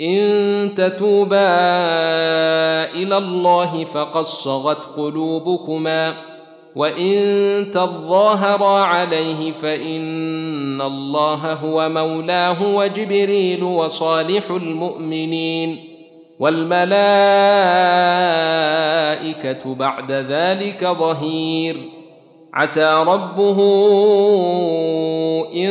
إن تتوبا إلى الله فقد صغت قلوبكما وإن تظاهرا عليه فإن الله هو مولاه وجبريل وصالح المؤمنين والملائكة بعد ذلك ظهير. عسى ربه إن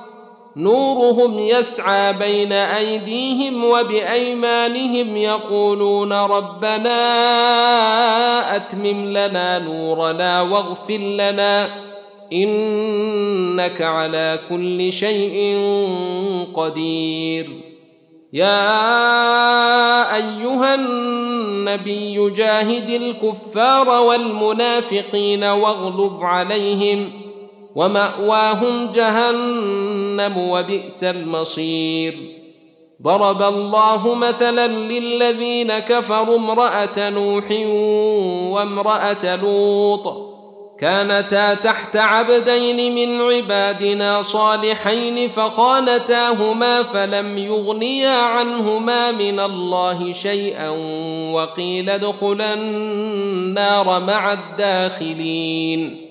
نورهم يسعى بين أيديهم وبأيمانهم يقولون ربنا أتمم لنا نورنا واغفر لنا إنك على كل شيء قدير. يا أيها النبي جاهد الكفار والمنافقين واغلظ عليهم ومأواهم جهنم وبئس المصير. ضرب الله مثلا للذين كفروا امرأة نوح وامرأة لوط. كانتا تحت عبدين من عبادنا صالحين فخانتاهما فلم يغنيا عنهما من الله شيئا وقيل ادخلا النار مع الداخلين.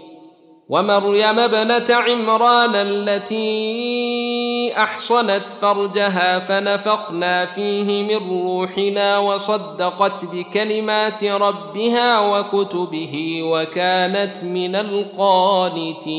ومريم ابنة عمران التي أحصنت فرجها فنفخنا فيه من روحنا وصدقت بكلمات ربها وكتبه وكانت من القانتين.